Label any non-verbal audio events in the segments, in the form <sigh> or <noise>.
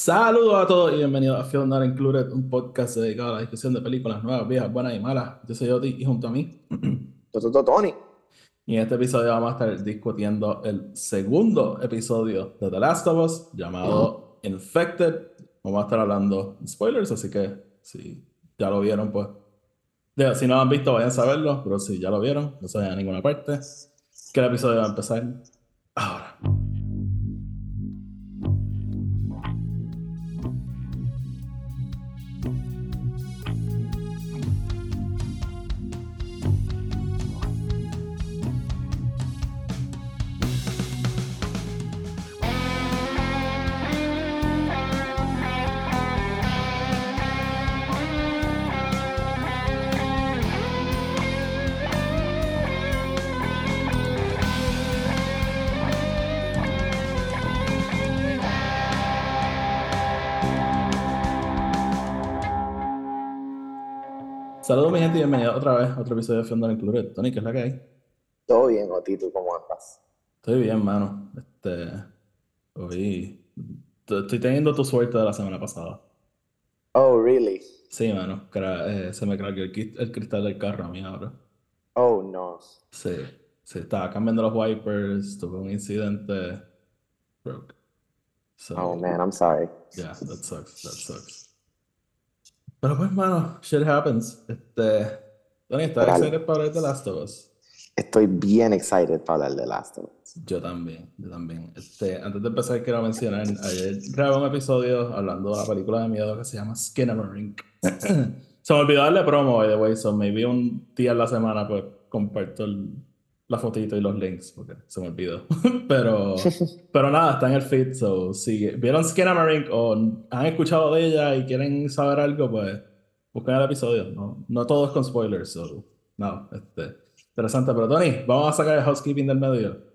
Saludos a todos y bienvenidos a Film Not Included, un podcast dedicado a la discusión de películas nuevas, viejas, buenas y malas. Yo soy Oti y junto a mí. Tony. Y en este episodio vamos a estar discutiendo el segundo episodio de The Last of Us llamado Infected. Vamos a estar hablando de spoilers, así que si ya lo vieron, pues. Digo, si no lo han visto, vayan a verlo, pero si ya lo vieron, no se vayan a ninguna parte. Que el episodio va a empezar ahora. Saludos mi gente y bienvenidos otra vez a otro episodio de Film Not Included. Tony, ¿qué es la que hay? Todo bien, Oti, ¿tú cómo andas? Estoy bien, mano. Este, hoy estoy teniendo tu suerte de la semana pasada. Oh, really? Sí, mano. Eh, se me craqueó el, el cristal del carro a mí ahora. Oh, no. Sí, sí, estaba cambiando los wipers, tuve un incidente. Broke. So, Oh, man, I'm sorry. yeah, that sucks, that sucks. Pero pues, mano, shit happens. Este, Tony, ¿estás Dale. excited para ver The Last of Us? Estoy bien excited para hablar de Last of Us. Yo también, yo también. Este, antes de empezar, quiero mencionar, ayer grabé un episodio hablando de la película de miedo que se llama Skinamarink. <clears throat> se me olvidó darle promo, by the way, so maybe un día a la semana pues comparto el- la fotito y los links, porque se me olvidó. <laughs> pero, <laughs> pero nada, está en el feed, so si vieron Skinamarink o han escuchado de ella y quieren saber algo, pues busquen el episodio. No, no todo es con spoilers, so no, este, interesante. Pero Tony, vamos a sacar el housekeeping del medio.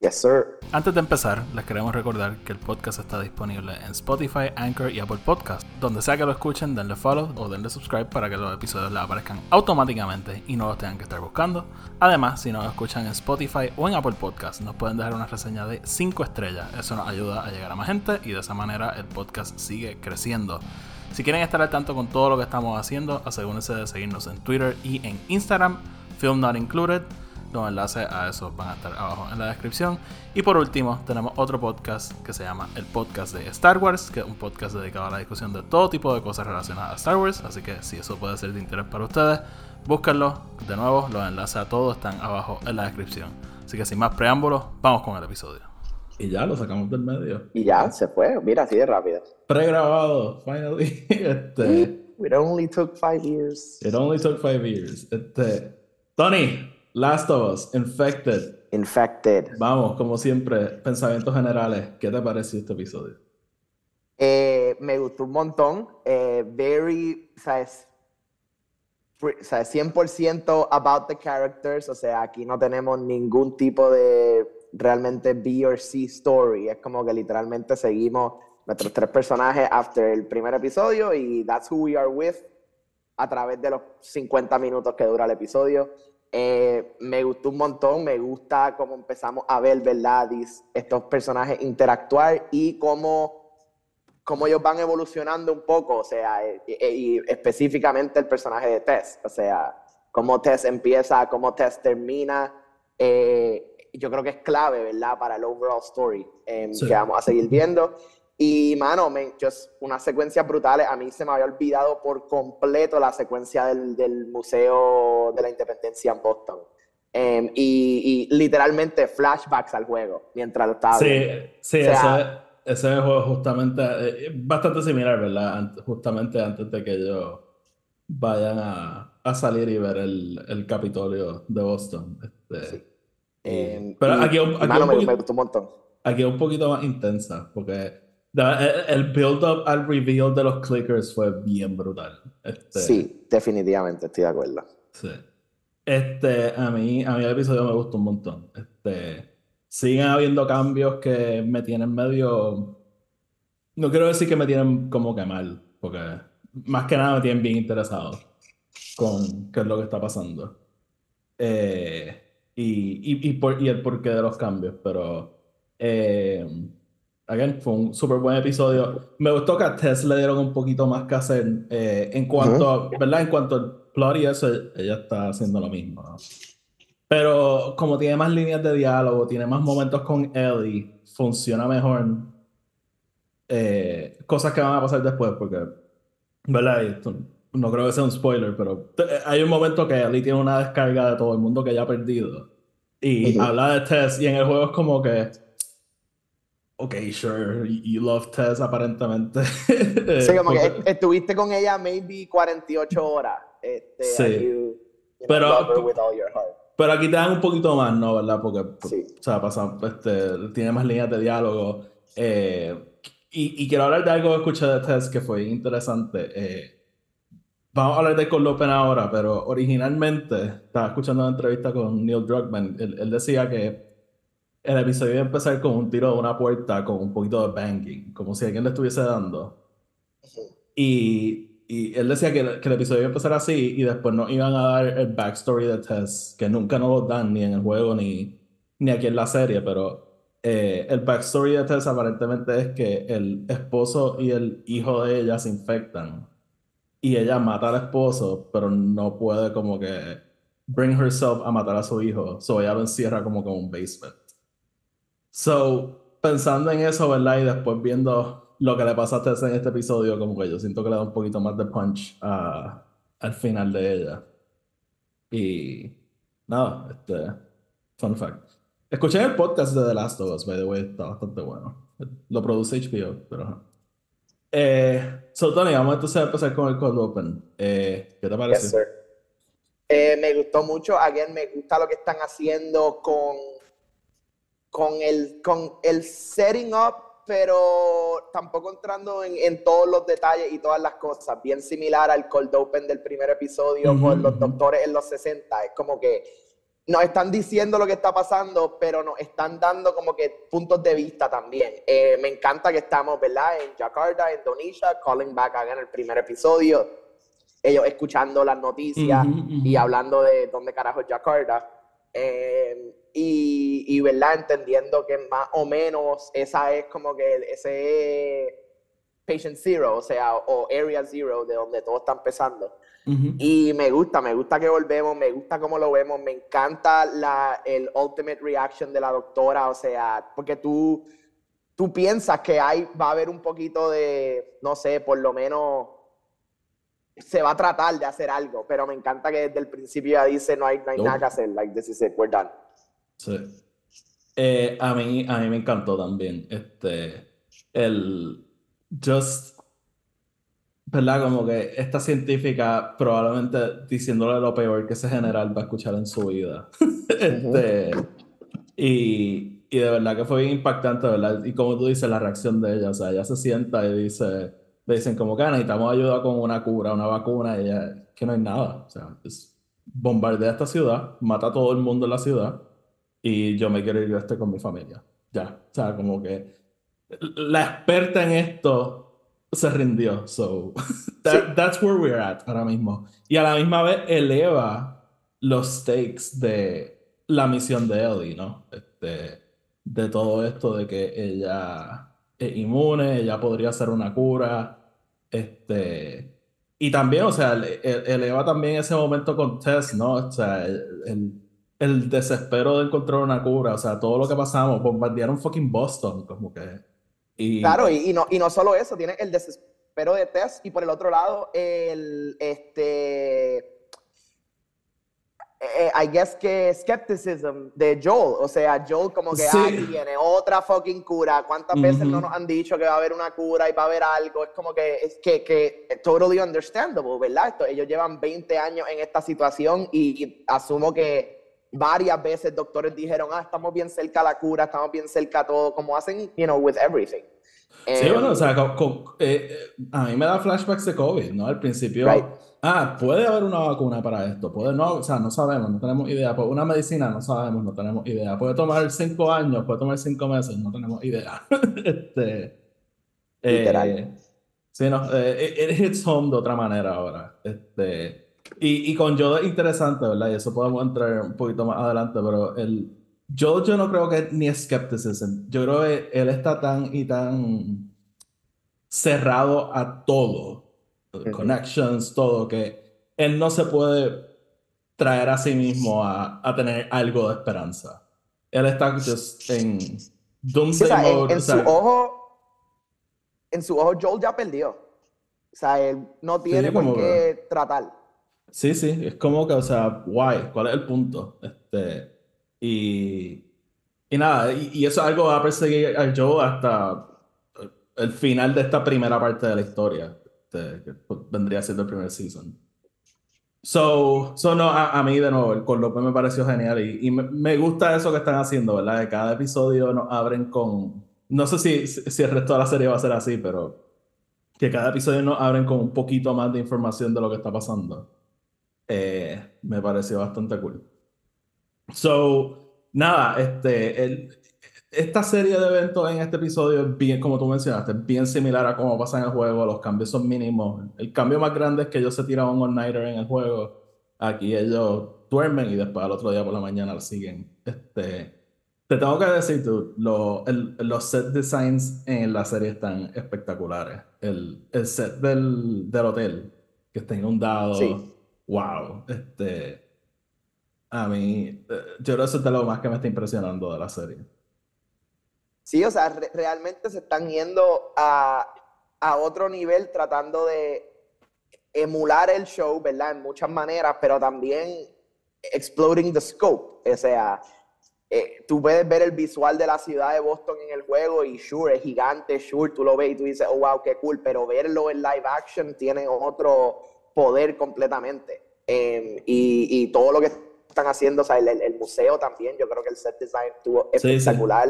Yes, sir. Antes de empezar, les queremos recordar que el podcast está disponible en Spotify, Anchor y Apple Podcast. Donde sea que lo escuchen, denle follow o denle subscribe para que los episodios les aparezcan automáticamente y no los tengan que estar buscando. Además, si nos escuchan en Spotify o en Apple Podcast, nos pueden dejar una reseña de 5 estrellas. Eso nos ayuda a llegar a más gente y de esa manera el podcast sigue creciendo. Si quieren estar al tanto con todo lo que estamos haciendo, asegúrense de seguirnos en Twitter y en Instagram, Film Not Included. Los enlaces a eso van a estar abajo en la descripción. Y por último, tenemos otro podcast que se llama el podcast de Star Wars, que es un podcast dedicado a la discusión de todo tipo de cosas relacionadas a Star Wars. Así que si eso puede ser de interés para ustedes, búsquenlo. De nuevo, los enlaces a todos están abajo en la descripción. Así que sin más preámbulos, vamos con el episodio. Y ya lo sacamos del medio. Y ya, se fue. Mira, así de rápido. Pregrabado, finally. <laughs> Este, It only took five years. it only took five years. Este, Tony, Last of Us, Infected. Infected. Vamos, como siempre, pensamientos generales. ¿Qué te pareció este episodio? Eh, me gustó un montón. Eh, very, ¿sabes? Fr- ¿sabes? 100% about the characters. O sea, aquí no tenemos ningún tipo de realmente B or C story. Es como que literalmente seguimos nuestros tres personajes after el primer episodio y that's who we are with a través de los 50 minutos que dura el episodio. Eh, me gustó un montón, me gusta cómo empezamos a ver, ¿verdad? Estos personajes interactuar y cómo cómo ellos van evolucionando un poco, o sea, eh, eh, y específicamente el personaje de Tess, o sea, cómo Tess empieza, cómo Tess termina, eh, yo creo que es clave, ¿verdad? Para el overall story eh, Sí. que vamos a seguir viendo. Y, mano, me, just unas secuencias brutales. A mí se me había olvidado por completo la secuencia del, del Museo de la Independencia en Boston. Em, y, y literalmente flashbacks al juego mientras lo estaba viendo. Sí, sí, O sea- ese, ese juego justamente, eh, bastante similar, ¿verdad? Ant- justamente antes de que ellos vayan a, a salir y ver el, el Capitolio de Boston. Este, Sí. Em, pero aquí, y, aquí mano, un poquito- me gustó un montón. aquí es un poquito más intensa, porque el, el build-up al reveal de los clickers fue bien brutal. Este, Sí, definitivamente, estoy de acuerdo. Sí. Este, a mí, a mí el episodio me gustó un montón. Este, siguen habiendo cambios que me tienen medio. No quiero decir que me tienen como que mal, porque más que nada me tienen bien interesado con qué es lo que está pasando. Eh, y, y, y, por- y el porqué de los cambios, pero eh, again, fue un súper buen episodio. Me gustó que a Tess le dieron un poquito más que hacer eh, en cuanto, a, ¿verdad? En cuanto al plot y eso, ella está haciendo lo mismo, ¿no? Pero como tiene más líneas de diálogo, tiene más momentos con Ellie, funciona mejor. Eh, cosas que van a pasar después, porque, ¿verdad? Esto, no creo que sea un spoiler, pero hay un momento que Ellie tiene una descarga de todo el mundo que ya ha perdido. Y habla de Tess, y en el juego es como que. Ok, sure, you love Tess aparentemente. <laughs> sí, como que estuviste con ella maybe 48 horas. Este, sí. pero, pero aquí te dan un poquito más, ¿no? ¿Verdad? Porque, sí. o sea, pasa, este, tiene más líneas de diálogo. Eh, y, y, quiero hablar de algo que escuché de Tess que fue interesante. Eh, Vamos a hablar de Cold Open ahora, pero originalmente estaba escuchando una entrevista con Neil Druckmann. Él, decía que el episodio iba a empezar con un tiro de una puerta con un poquito de banging, como si alguien le estuviese dando. Y, y él decía que, que, el episodio iba a empezar así y después no iban a dar el backstory de Tess, que nunca nos lo dan ni en el juego ni, ni aquí en la serie, pero eh, el backstory de Tess aparentemente es que el esposo y el hijo de ella se infectan y ella mata al esposo, pero no puede como que bring herself a matar a su hijo. So ella lo encierra como con un basement. So, pensando en eso, ¿verdad? Y después viendo lo que le pasa a Tess en este episodio, como que yo siento que le da un poquito más de punch al final de ella. Y nada, este, fun fact. Escuché el podcast de The Last of Us, by the way, está bastante bueno. Lo produce HBO, pero... Eh, so, Tony, vamos entonces a empezar con el Cold Open. Eh, ¿Qué te parece? eh, me gustó mucho. Again, me gusta lo que están haciendo con, con, el, con el setting up, pero tampoco entrando en, en, todos los detalles y todas las cosas. Bien similar al Cold Open del primer episodio con los doctores en los 60. Es como que nos están diciendo lo que está pasando, pero nos están dando como que puntos de vista también. Eh, me encanta que estamos, ¿verdad? En Jakarta, Indonesia, calling back en el primer episodio, ellos escuchando las noticias y hablando de dónde carajo es Jakarta. Eh, y, y, ¿verdad? Entendiendo que más o menos esa es como que ese patient zero, o sea, o area zero de donde todo está empezando. Y me gusta, me gusta que volvemos, me gusta cómo lo vemos, me encanta la, el ultimate reaction de la doctora, o sea, porque tú, tú piensas que hay, va a haber un poquito de, no sé, por lo menos se va a tratar de hacer algo, pero me encanta que desde el principio ya dice no hay, no hay nada que hacer, like this is it, we're done. Sí. Eh, a, mí, a mí me encantó también este, el just ¿verdad? Como que esta científica probablemente diciéndole lo peor que ese general va a escuchar en su vida. <laughs> este, y, y, de verdad que fue bien impactante, ¿verdad? Y como tú dices, la reacción de ella, o sea, ella se sienta y dice, le dicen como que ah, necesitamos ayuda con una cura, una vacuna, y ella, que no hay nada, o sea, es, bombardea esta ciudad, mata a todo el mundo en la ciudad, y yo me quiero ir yo este con mi familia. Ya, o sea, como que la experta en esto se rindió. So, <laughs> that's where we're at ahora mismo. Y a la misma vez eleva los stakes de la misión de Ellie, ¿no? Este, de todo esto de que ella es inmune, ella podría hacer una cura. Este, y también, o sea, eleva también ese momento con Tess, ¿no? O sea, el, el, desespero de encontrar una cura, o sea, todo lo que pasamos, bombardearon fucking Boston, como que Claro, y, no, y no solo eso, tiene el desespero de Tess y por el otro lado, el, este, eh, I guess que skepticism de Joel, o sea, Joel como que, sí. viene otra fucking cura, ¿cuántas veces no nos han dicho que va a haber una cura y va a haber algo? Es como que, es que, que totally understandable, ¿verdad? Esto, ellos llevan 20 años en esta situación y, y asumo que varias veces doctores dijeron, ah, estamos bien cerca a la cura, estamos bien cerca a todo, como hacen, you know, with everything. Sí, bueno, o sea, eh, a mí me da flashbacks de COVID, ¿no? Al principio, ah, puede haber una vacuna para esto, puede no, o sea, no sabemos, no tenemos idea, pues una medicina no sabemos, no tenemos idea, puede tomar cinco años, puede tomar cinco meses, no tenemos idea. <laughs> este, eh, sí, no, eh, it, hits home de otra manera ahora. Este, y, y con Yoda es interesante, ¿verdad? Y eso podemos entrar un poquito más adelante, pero el, yo, yo no creo que ni skepticism. Yo creo que él está tan y tan cerrado a todo, connections, todo, que él no se puede traer a sí mismo a, a tener algo de esperanza. Él está just en doomsday mode. En, su ojo, en su ojo, Joel ya perdió. O sea, él no tiene por qué tratar. Sí, sí, es como que, o sea, why, ¿cuál es el punto? Este, y, y nada, y, eso es algo que va a perseguir a Joe hasta el final de esta primera parte de la historia, este, que vendría siendo el primer season. So, so no, a, mí de nuevo, el López me pareció genial y, y me, gusta eso que están haciendo, ¿verdad? De cada episodio nos abren con, no sé si, si el resto de la serie va a ser así, pero que cada episodio nos abren con un poquito más de información de lo que está pasando. Eh, me pareció bastante cool. So, nada, este, el, esta serie de eventos en este episodio es bien, como tú mencionaste, bien similar a cómo pasa en el juego. Los cambios son mínimos. El cambio más grande es que ellos se tiran un all-nighter en el juego. Aquí ellos duermen y después al otro día por la mañana lo siguen. Este, te tengo que decir, tú, los set designs en la serie están espectaculares. El, el set del, del, hotel, que está inundado. Sí. Wow. Este, a mí, eh, yo creo que eso es lo más que me está impresionando de la serie. Sí, o sea, realmente se están yendo a, a, otro nivel tratando de emular el show, ¿verdad? En muchas maneras, pero también exploding the scope. O sea, eh, tú puedes ver el visual de la ciudad de Boston en el juego y sure, es gigante, sure, tú lo ves y tú dices, oh, wow, qué cool, pero verlo en live action tiene otro poder completamente. Em, y, y, todo lo que están haciendo, o sea, el, el, museo también, yo creo que el set design estuvo espectacular.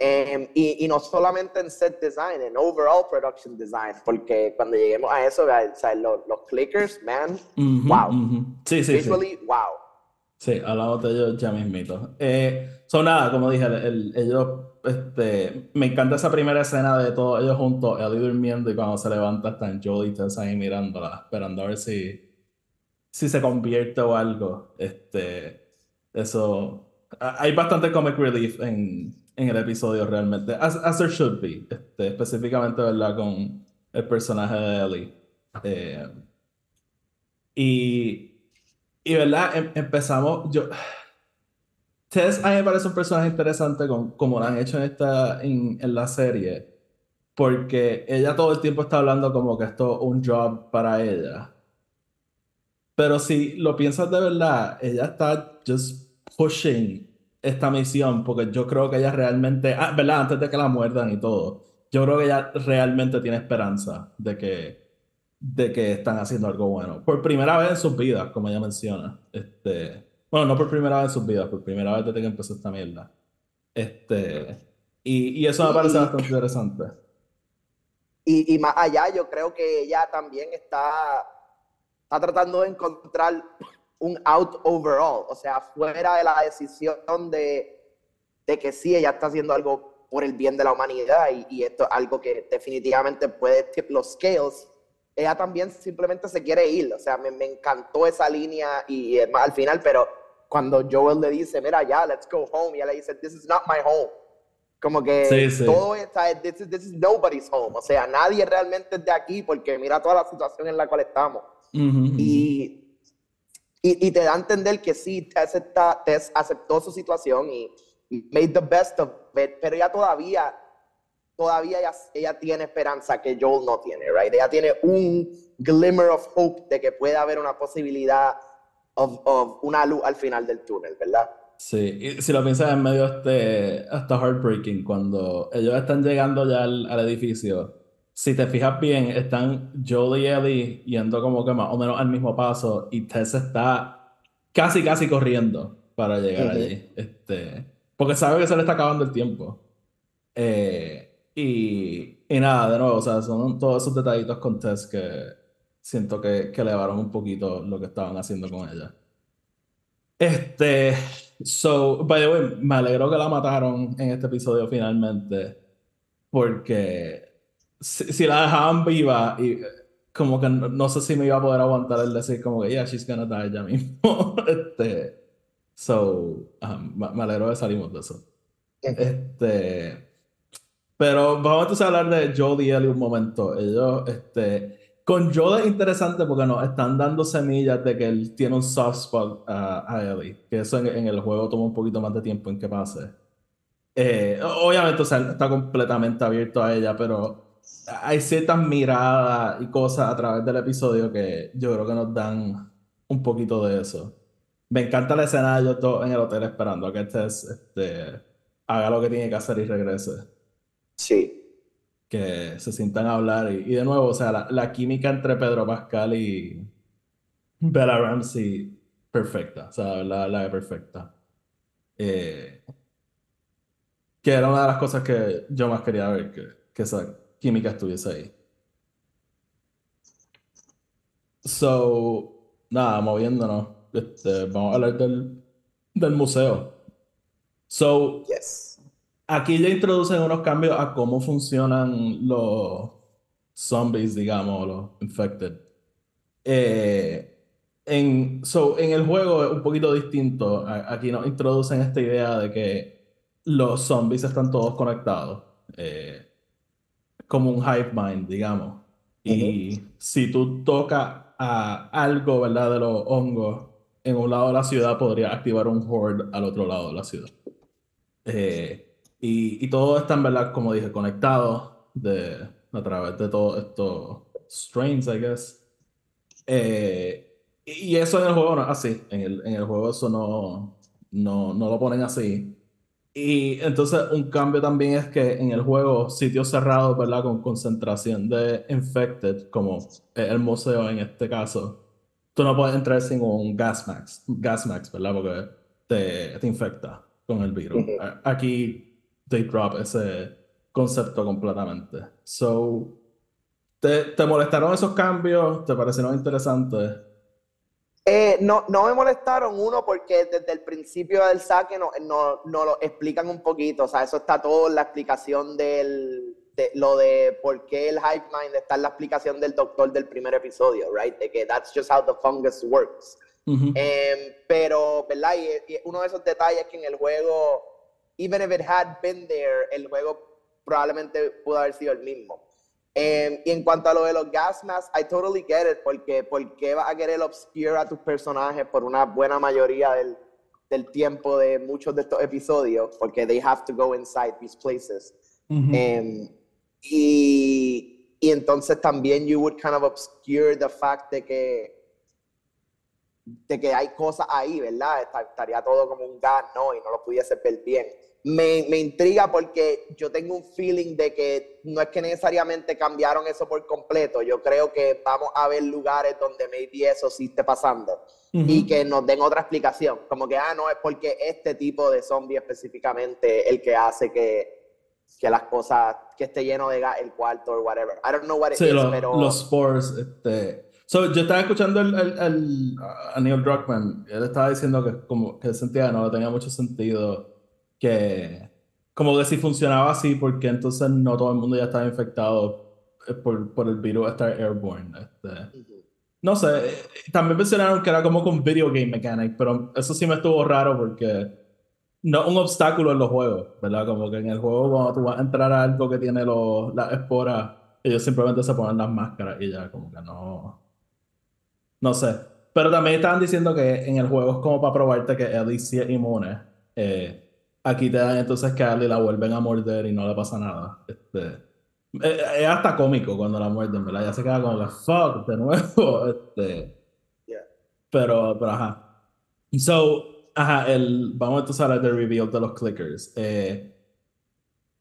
Em, y, y, no solamente en set design, en overall production design, porque cuando lleguemos a eso, o sea, los, los, clickers, man, wow. Sí, sí, Visually, wow. Sí, hablamos de ellos ya mismito. Eh, son nada, como dije, el, ellos, este, me encanta esa primera escena de todos ellos juntos, Ellie durmiendo y cuando se levanta están Joel y Tess ahí mirándola, esperando a ver si, si se convierte o algo. Este, eso, hay bastante comic relief en, en el episodio realmente, as, as there should be, este, específicamente, ¿verdad? Con el personaje de Ellie. Eh, y y verdad, em, empezamos, yo... Tess a mí me parece un personaje interesante como lo han hecho en, esta, en, la serie, porque ella todo el tiempo está hablando como que esto es un job para ella. Pero si lo piensas de verdad, ella está just pushing esta misión, porque yo creo que ella realmente, ah, ¿verdad? Antes de que la muerdan y todo, yo creo que ella realmente tiene esperanza de que de que están haciendo algo bueno. Por primera vez en sus vidas, como ella menciona. Este, bueno, no por primera vez en sus vidas, por primera vez desde que empezó esta mierda. Este, y, y eso me parece bastante interesante. Y, y, más allá, yo creo que ella también está, está tratando de encontrar un out overall, o sea, fuera de la decisión de, de que sí, ella está haciendo algo por el bien de la humanidad y, y esto es algo que definitivamente puede tip los scales ella también simplemente se quiere ir. O sea, me, me encantó esa línea y, al final, pero cuando Joel le dice, mira, ya, let's go home, y ella le dice, this is not my home. Como que todo está, this is, this is nobody's home. O sea, nadie realmente es de aquí porque mira toda la situación en la cual estamos. y, y, y, te da a entender que sí, Tess, está, Tess aceptó su situación y, y made the best of it, pero ella todavía todavía ella, tiene esperanza que Joel no tiene, right? Ella tiene un glimmer of hope de que puede haber una posibilidad of, of una luz al final del túnel, ¿verdad? Sí, y si lo piensas en medio este, hasta heartbreaking, cuando ellos están llegando ya al, edificio, si te fijas bien, están Joel y Ellie yendo como que más o menos al mismo paso y Tess está casi, casi corriendo para llegar allí. Este, porque sabe que se le está acabando el tiempo. Eh, y, y nada, de nuevo, o sea, son todos esos detallitos con Tess que siento que, que elevaron un poquito lo que estaban haciendo con ella. Este, so, by the way, me alegro que la mataron en este episodio finalmente, porque si, la dejaban viva y como que no, sé si me iba a poder aguantar el decir como que, yeah, she's gonna die ya mismo. <laughs> este, So, me, alegro de salimos de eso. Este, pero vamos a hablar de Jodie Ellie un momento. Ellos, este, con Jodie es interesante porque nos están dando semillas de que él tiene un soft spot a Ellie, que eso en, el juego toma un poquito más de tiempo en que pase. Eh, obviamente, está completamente abierto a ella, pero hay ciertas miradas y cosas a través del episodio que yo creo que nos dan un poquito de eso. Me encanta la escena de ellos todos en el hotel esperando a que este, este haga lo que tiene que hacer y regrese. Sí. Que se sientan a hablar. Y, de nuevo, o sea, la, química entre Pedro Pascal y Bella Ramsey, perfecta. O sea, la, la perfecta. Eh, que era una de las cosas que yo más quería ver, que, que esa química estuviese ahí. So, nada, moviéndonos. Este, vamos a hablar del, del museo. So, yes. Aquí ya introducen unos cambios a cómo funcionan los zombies, digamos, los infected. Eh, en, so, en el juego es un poquito distinto. Aquí nos introducen esta idea de que los zombies están todos conectados. Eh, como un hive mind, digamos. Y si tú tocas a algo, ¿verdad? De los hongos en un lado de la ciudad, podría activar un horde al otro lado de la ciudad. Eh, y, y, todo está, en verdad, como dije, conectado de, a través de todos estos strains, I guess. Eh, y eso en el juego no es así. En el, en el juego eso no, no, no lo ponen así. Y entonces un cambio también es que en el juego sitios cerrados, ¿verdad? Con concentración de infected, como el museo en este caso, tú no puedes entrar sin un gas max, gas max ¿verdad? Porque te, te infecta con el virus. Aquí they drop ese concepto completamente. So, ¿te, ¿te molestaron esos cambios? ¿Te parecieron interesantes? Eh, no, no me molestaron, uno, porque desde el principio del saque no, no, no, lo explican un poquito. O sea, eso está todo en la explicación del. De, lo de por qué el Hive Mind está en la explicación del doctor del primer episodio, right? De que that's just how the fungus works. Em, pero, ¿verdad? Y, y, uno de esos detalles que en el juego, even if it had been there, el juego probablemente pudo haber sido el mismo. Em, y en cuanto a lo de los gas masks, I totally get it, porque ¿por qué vas a querer obscure a tus personajes por una buena mayoría del, del tiempo de muchos de estos episodios? Porque they have to go inside these places. Em, y, y, entonces también you would kind of obscure the fact de que de que hay cosas ahí, ¿verdad? Estaría todo como un gas, ¿no? Y no lo pudiese ver bien me, me, intriga porque yo tengo un feeling de que no es que necesariamente cambiaron eso por completo. Yo creo que vamos a ver lugares donde maybe eso sí esté pasando y que nos den otra explicación. Como que, ah, no, es porque este tipo de zombie específicamente el que hace que, que las cosas, que esté lleno de gas el cuarto o whatever. I don't know what it is, pero... Los spores, este... So, yo estaba escuchando el, el, a Neil Druckmann, él estaba diciendo que como que sentía que no tenía mucho sentido que como que si funcionaba así, porque entonces no todo el mundo ya estaba infectado eh, por, por el virus estar airborne. Este. No sé, eh, también mencionaron que era como con video game mechanic, pero eso sí me estuvo raro porque no un obstáculo en los juegos, ¿verdad? Como que en el juego cuando tú vas a entrar a algo que tiene los, las esporas, ellos simplemente se ponen las máscaras y ya como que no... No sé. Pero también estaban diciendo que en el juego es como para probarte que Ellie sí es inmune. Eh, Aquí te dan entonces que a la vuelven a morder y no le pasa nada. Este, eh, es, hasta cómico cuando la muerden, ¿verdad? Ya se queda como que fuck de nuevo. <laughs> Este, pero, pero ajá. So, ajá, el, vamos entonces a hablar del reveal de los clickers. Eh,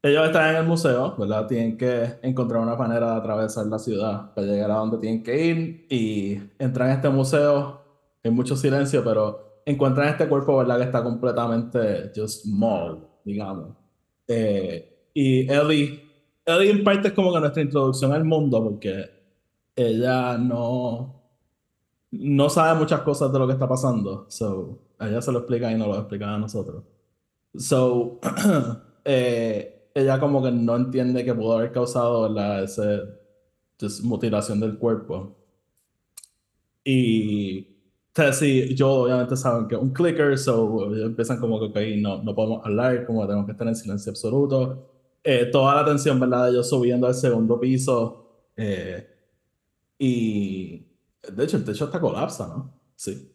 ellos están en el museo, ¿verdad? Tienen que encontrar una manera de atravesar la ciudad para llegar a donde tienen que ir y entran en este museo. Hay mucho silencio, pero encuentran este cuerpo, ¿verdad? Que está completamente just mauled, digamos. Eh, y Ellie, Ellie en parte es como que nuestra introducción al mundo, porque ella no, no sabe muchas cosas de lo que está pasando. So, ella se lo explica y no lo explica a nosotros. So, <clears throat> eh, ella como que no entiende que pudo haber causado. Esa mutilación del cuerpo. Y Y yo obviamente saben que es un clicker, so empiezan como que ok, no, no podemos hablar, como que tenemos que estar en silencio absoluto. Eh, toda la tensión, ¿verdad? Ellos subiendo al segundo piso. eh, y de hecho, el techo hasta colapsa, ¿no? Sí.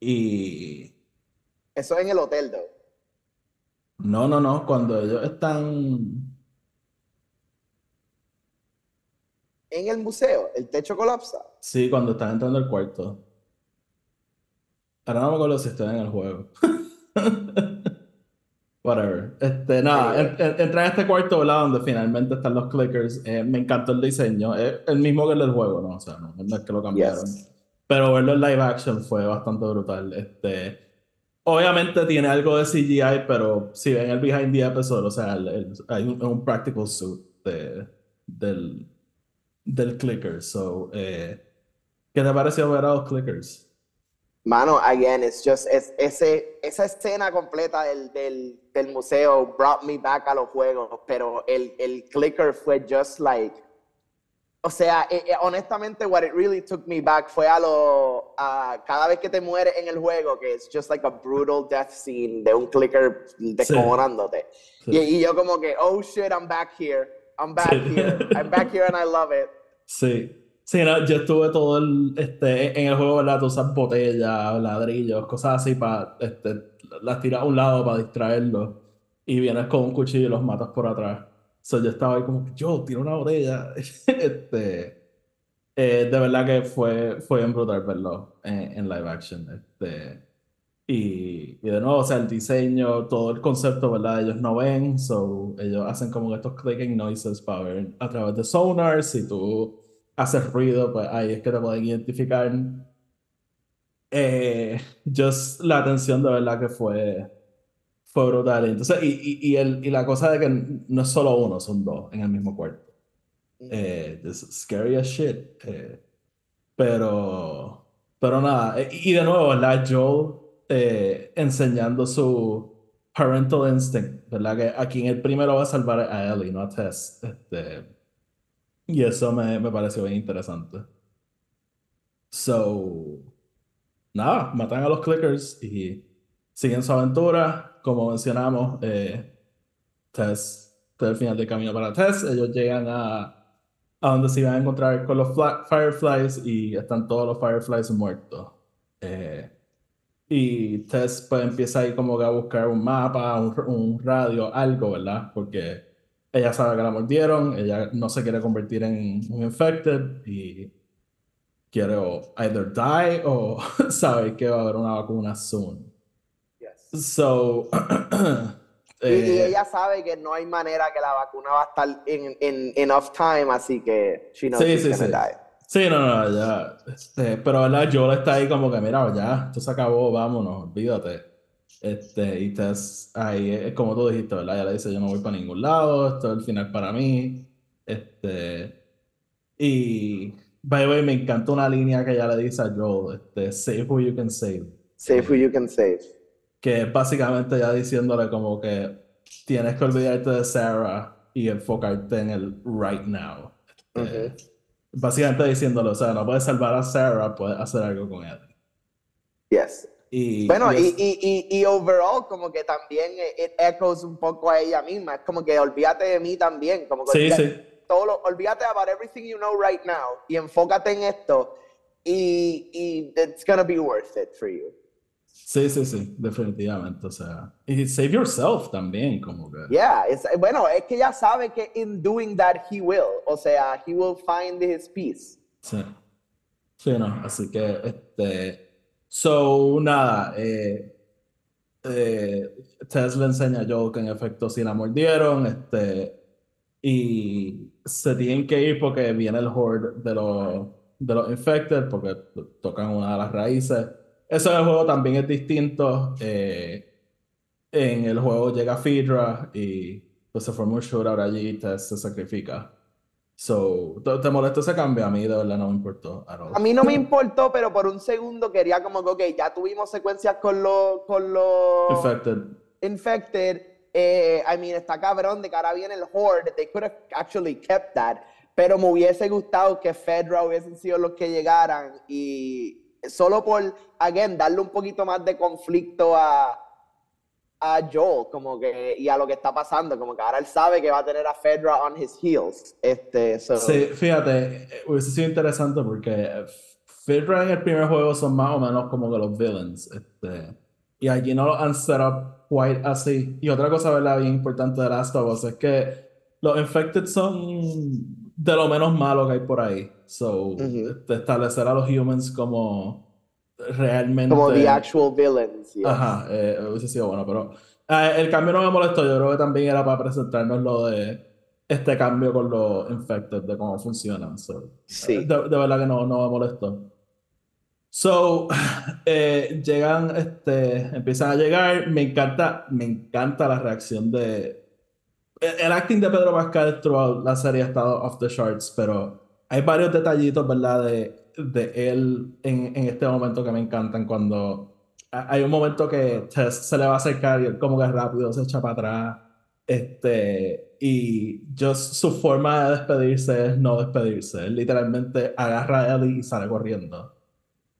Y Eso es en el hotel, though. no, no, no, cuando ellos están. En el museo, el techo colapsa. Sí, cuando están entrando al cuarto. Ahora no me acuerdo si estoy en el juego. <laughs> Whatever. Este, nada, en- en- entra en este cuarto, ¿verdad? Donde finalmente están los clickers. Eh, me encantó el diseño. Es el mismo que el del juego, ¿no? O sea, no, no es que lo cambiaron. Yes. Pero verlo en live action fue bastante brutal. Este, obviamente tiene algo de CGI, pero si ven el behind the episode, o sea, el- el- hay un, un practical suit de- del, del clicker. So, eh, ¿qué te pareció ver a los clickers? Mano, again, it's just, es, ese, esa escena completa del, del, del museo brought me back a los juegos, pero el, el clicker fue just like, o sea, eh, eh, honestamente, what it really took me back fue a lo, a cada vez que te mueres en el juego, que es just like a brutal death scene de un clicker descojonándote. Sí. Y, y yo como que, oh shit, I'm back here, I'm back Sí. here, I'm back here and I love it. Sí. Sí, no, yo estuve todo el, este, en el juego, ¿verdad? Tú usas botellas, ladrillos, cosas así para, este, las tiras a un lado para distraerlos y vienes con un cuchillo y los matas por atrás. So, yo estaba ahí como, yo, tiro una botella. <laughs> este, eh, de verdad que fue, fue brutal verlo en, en live action. Este, y, y de nuevo, o sea, el diseño, todo el concepto, ¿verdad? Ellos no ven, so ellos hacen como estos clicking noises para ver a través de sonar. Si tú haces ruido, pues ahí es que te pueden identificar. Eh, just la atención de verdad que fue, fue brutal. Entonces, y, y, y, el, y la cosa de que no es solo uno, son dos en el mismo cuarto. Eh, just scary as shit. Eh, pero, pero nada, eh, y de nuevo, ¿verdad? Joel eh, enseñando su parental instinct, ¿verdad? Que aquí en el primero va a salvar a Ellie, no a Tess. Este, y eso me, me pareció bien interesante. So, nada, matan a los clickers y siguen su aventura. Como mencionamos, eh, Tess, el final del camino para Tess, ellos llegan a, a donde se iban a encontrar con los Fireflies y están todos los Fireflies muertos. Eh, y Tess pues empieza ahí como que a buscar un mapa, un, un radio, algo, ¿verdad? Porque ella sabe que la mordieron, ella no se quiere convertir en un infected y quiere o either die o <laughs> sabe que va a haber una vacuna soon. Yes. So, <clears throat> Y, y eh, ella sabe que no hay manera que la vacuna va a estar en, en enough time, así que she knows Sí, she's sí, gonna sí. die. Sí, no, no, ya. Este, pero verdad, Joel está ahí como que, mira, ya, esto se acabó, vámonos, olvídate. Este, y Tess ahí, es como tú dijiste, ¿verdad? Ella le dice, yo no voy para ningún lado, esto es el final para mí. Este, y, by the way, me encanta una línea que ella le dice a Joel, este, save who you can save. Save who you can save. Que es básicamente ya diciéndole como que tienes que olvidarte de Sarah y enfocarte en el right now. Este. Básicamente diciéndole, o sea, no puedes salvar a Sarah, puedes hacer algo con ella. Yes. Y, Bueno, y y, es- y, y, overall, como que también eh, it echoes un poco a ella misma. Es como que olvídate de mí también. Como que sí, olvídate, sí, todo lo- olvídate about everything you know right now y enfócate en esto. Y, y it's gonna be worth it for you. sí, sí, sí, definitivamente, o sea, y save yourself también, como que, Yeah, it's- bueno, es que ella sabe que in doing that he will. O sea, he will find his peace. sí, sí, no, así que, este, so, nada, eh, eh, Tess le enseña a Joel que en efecto sí la mordieron, este, y se tienen que ir porque viene el horde de los, de los infected, porque to- tocan una de las raíces. Eso en el juego también es distinto. eh, en el juego llega Fidra y pues se forma un shootout allí y Tess se sacrifica. So, ¿te, molesta ese cambio? A mí de verdad no me importó. A mí no me importó, pero por un segundo quería como que, ok, ya tuvimos secuencias con los con los Infected. infected. Eh, I mean, está cabrón de que ahora viene el horde. They could have actually kept that. Pero me hubiese gustado que Fedra hubiesen sido los que llegaran y, solo por, again, darle un poquito más de conflicto a, a Joel, como que, y a lo que está pasando, como que ahora él sabe que va a tener a Fedra on his heels. Este, so- Sí, fíjate, eh, hubiese sido interesante porque Fedra en el primer juego son más o menos como que los villains. Este, y aquí no lo han set up quite así. Y otra cosa, ¿verdad? Bien importante de Last of Us es que los infected son de lo menos malo que hay por ahí. So, este, establecer a los humans como realmente. como the actual villains. yeah. Ajá, eh, hubiese sido bueno, pero eh, el cambio no me molestó. Yo creo que también era para presentarnos lo de este cambio con los infected, de cómo funcionan. So, Sí. de, de verdad que no, no me molestó. So, <laughs> eh, llegan, este, empiezan a llegar. Me encanta, me encanta la reacción de. El, el acting de Pedro Pascal throughout la serie ha estado off the charts, pero hay varios detallitos, ¿verdad? De, de él en, en este momento que me encantan. Cuando ha- hay un momento que se le va a acercar y él, como que rápido se echa para atrás. Este, y just su forma de despedirse es no despedirse. Literalmente agarra a Ellie y sale corriendo.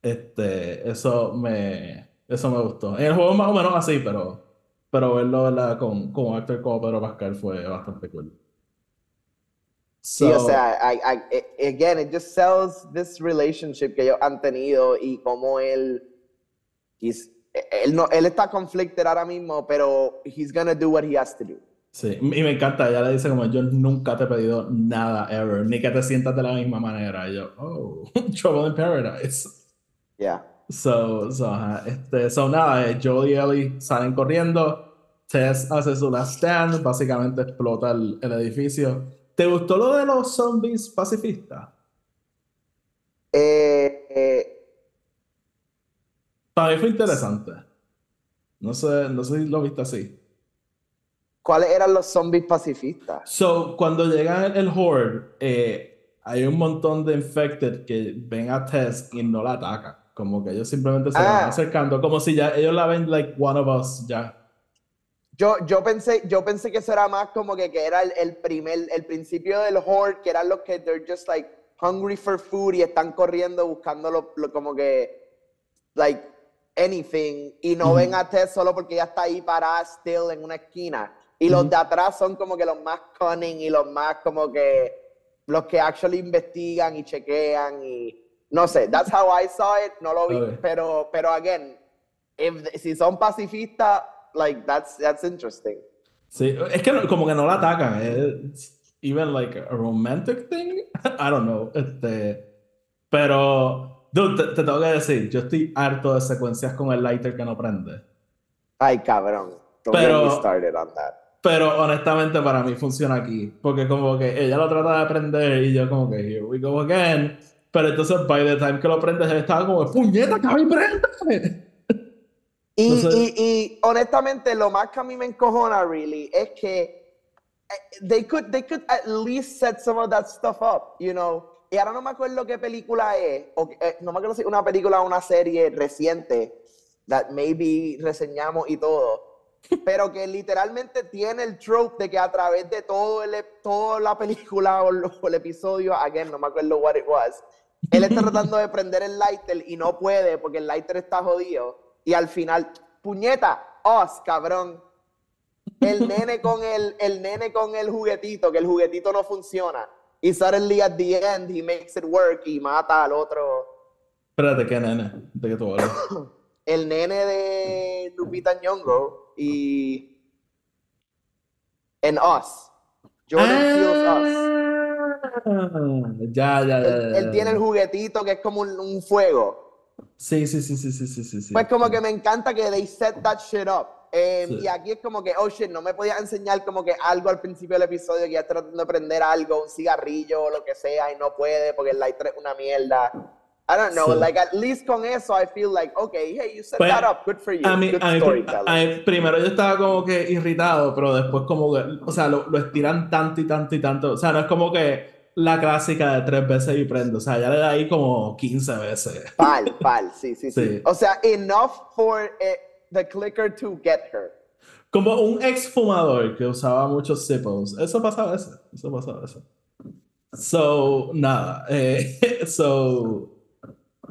Este, eso me, eso me gustó. En el juego más o menos así, pero, pero verlo con, con un actor como Pedro Pascal fue bastante cool. Sí, o sea, I, I- I- again, it just sells this relationship que ellos han tenido y cómo él, he's- él, no, él está conflicted ahora mismo, pero he's gonna do what he has to do. sí, y me encanta, ella le dice como yo nunca te he pedido nada ever, ni que te sientas de la misma manera. Y yo, oh, <laughs> Trouble in Paradise. Yeah. So, so, ajá, este, so nada, eh, Joel y Ellie salen corriendo. Tess hace su last stand, básicamente explota el, el edificio. ¿Te gustó lo de los zombies pacifistas? Eh, eh, Para mí fue interesante. No sé, no sé si lo viste así. ¿Cuáles eran los zombies pacifistas? So, cuando llega el, el Horde, eh, hay un montón de infected que ven a Tess y no la atacan. Como que ellos simplemente se Ah. van acercando, como si ya ellos la ven like one of us, ya. Yo, yo pensé, yo pensé que eso era más como que, que era el, el primer, el principio del horde, que eran los que they're just like hungry for food y están corriendo buscando lo, lo- como que like anything y no Ujú. ven a Tess solo porque ella está ahí parada still en una esquina. Y los Ujú. de atrás son como que los más cunning y los más como que los que actually investigan y chequean y no sé, that's how I saw it, no lo vi, pero pero again, if- si son pacifistas, like that's that's interesting. Sí, es que no- como que no la atacan. Es even like a romantic thing. <laughs> I don't know. Este, pero, dude, te, te tengo que decir, yo estoy harto de secuencias con el lighter que no prende. Ay, cabrón. Don't Pero- get me started on that. Pero honestamente para mí funciona aquí. Porque como que ella lo trata de prender y yo como que here we go again. Pero entonces by the time que lo prendes él estaba como puñeta, cabrón, préndame. Y, Entonces- y, y honestamente, lo más que a mí me encojona, really, es que eh, they could, they could at least set some of that stuff up, you know. Y ahora no me acuerdo qué película es, o, eh, no me acuerdo si una película o una serie reciente, that maybe reseñamos y todo, <laughs> pero que literalmente tiene el trope de que a través de todo el, toda la película o, lo- o el episodio, again, no me acuerdo what it was, él está <laughs> tratando de prender el lighter y no puede porque el lighter está jodido. Y al final, puñeta, os, cabrón. El nene con el, el nene con el juguetito, que el juguetito no funciona. Y suddenly at the end he makes it work y mata al otro. Espérate, ¿qué nene? ¿De qué tú hablas? <coughs> El nene de Lupita Nyong'o y en Us. Jordan Peele's Us. Ah, ya, ya, ya, Él, ya, él tiene el juguetito que es como un, un fuego. Sí, sí, sí, sí, sí, sí, sí, sí. Pues como que me encanta que they set that shit up. Eh, Sí. Y aquí es como que, oh shit, no me podías enseñar como que algo al principio del episodio que ya tratando de prender algo, un cigarrillo o lo que sea, y no puede porque el lighter es una mierda. I don't know, Sí. like at least con eso I feel like, okay, hey, you set Pues, that up, good for you, A mí, good a mí- a mí- primero yo estaba como que irritado, pero después como que, o sea, lo, lo estiran tanto y tanto y tanto. O sea, no es como que la clásica de tres veces y prendo. O sea, ya le da ahí como 15 veces. Pal, pal, sí, sí, sí, Sí. O sea, enough for eh, the clicker to get her. Como un ex fumador que usaba muchos Zippos. Eso pasaba a veces. Eso pasaba a veces. So, nada. eh, <laughs> so,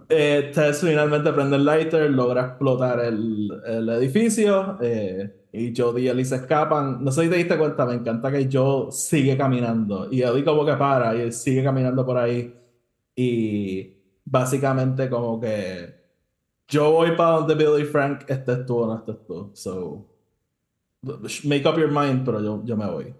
eh, Tess finalmente prende el lighter, logra explotar el, el edificio eh, y Jodie y Ellie se escapan. No sé si te diste cuenta, me encanta que Joe sigue caminando y Eddie como que para y él sigue caminando por ahí y básicamente como que yo voy para donde Billy Frank, estés tú o no estés tú. So, make up your mind, pero yo, yo me voy.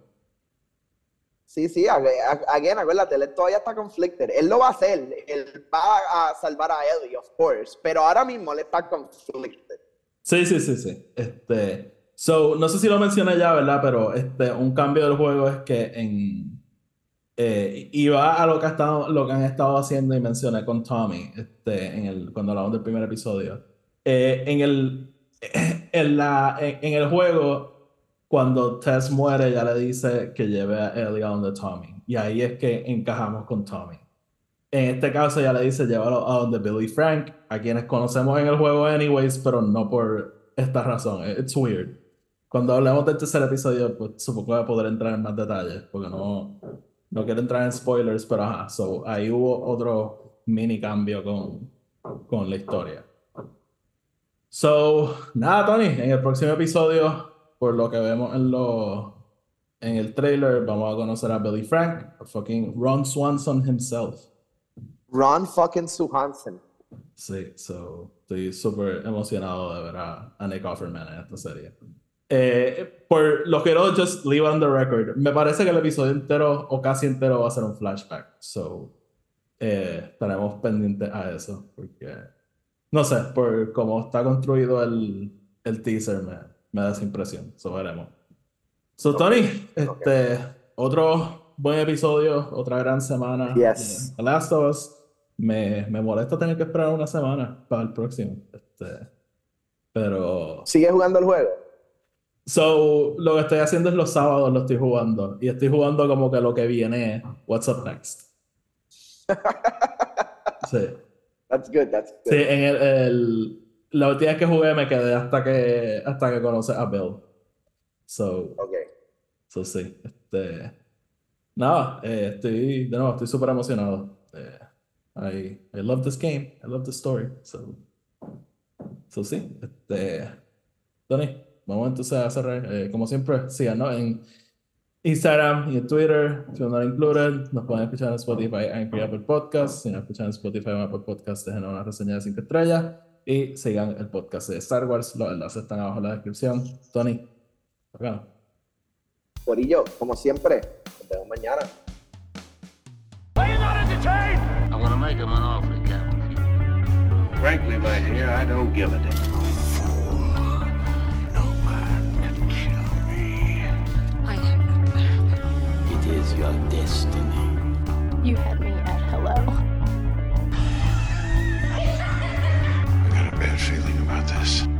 Sí, sí, again, acuérdate, él todavía está conflicted. Él lo va a hacer, él va a salvar a Eddie, of course, pero ahora mismo él está conflicted. Sí, sí, sí, sí. Este, so, no sé si lo mencioné ya, ¿verdad? Pero este, un cambio del juego es que en... Eh, va a lo que, ha estado, lo que han estado haciendo y mencioné con Tommy este, en el, cuando hablamos del primer episodio. Eh, en, el, en, la, en el juego cuando Tess muere, ya le dice que lleve a Ellie a donde Tommy. Y ahí es que encajamos con Tommy. En este caso, ya le dice llévalo a donde Billy Frank, a quienes conocemos en el juego, anyways, pero no por esta razón. It's weird. Cuando hablemos del tercer episodio, pues supongo que voy a poder entrar en más detalles, porque no, no quiero entrar en spoilers, pero ajá. So, ahí hubo otro mini cambio con, con la historia. So, nada, Tony, en el próximo episodio por lo que vemos en lo, en el trailer, vamos a conocer a Billy Frank, a fucking Ron Swanson himself. Ron fucking Swanson. Sí, so, estoy súper emocionado de ver a, Nick Offerman en esta serie. Eh, por lo que no, just leave on the record. Me parece que el episodio entero o casi entero va a ser un flashback. So, eh, estaremos pendientes a eso. Porque, no sé, por cómo está construido el, el teaser, man me da esa impresión. Eso veremos. So, Tony, este, otro buen episodio, otra gran semana. Yes. The Last of Us. Me, me, molesta tener que esperar una semana para el próximo. Este, pero. ¿Sigue jugando el juego? So, lo que estoy haciendo es los sábados lo estoy jugando. Y estoy jugando como que lo que viene, What's Up Next. <laughs> sí. That's good, that's good. Sí, en el la última vez que jugué me quedé hasta que hasta que conocí a Bill. So, okay. so sí, este nada, eh, estoy de nuevo, estoy súper emocionado. Eh, I, I love this game, I love the story. So, so sí, este Tony, vamos entonces a cerrar. Eh, como siempre, síganos en Instagram y en Twitter, si no included, nos pueden escuchar en Spotify, Anchor Apple Podcast. Si no escuchan en Spotify o Apple Podcast, déjenos una reseña de 5 estrellas y sigan el podcast de Star Wars. Los enlaces están abajo en la descripción. Tony, acá. Corillo, como siempre, nos vemos mañana. Make him an offer. Frankly, my dear, I don't give a damn. your destiny. You had me at hello. I got a bad feeling about this.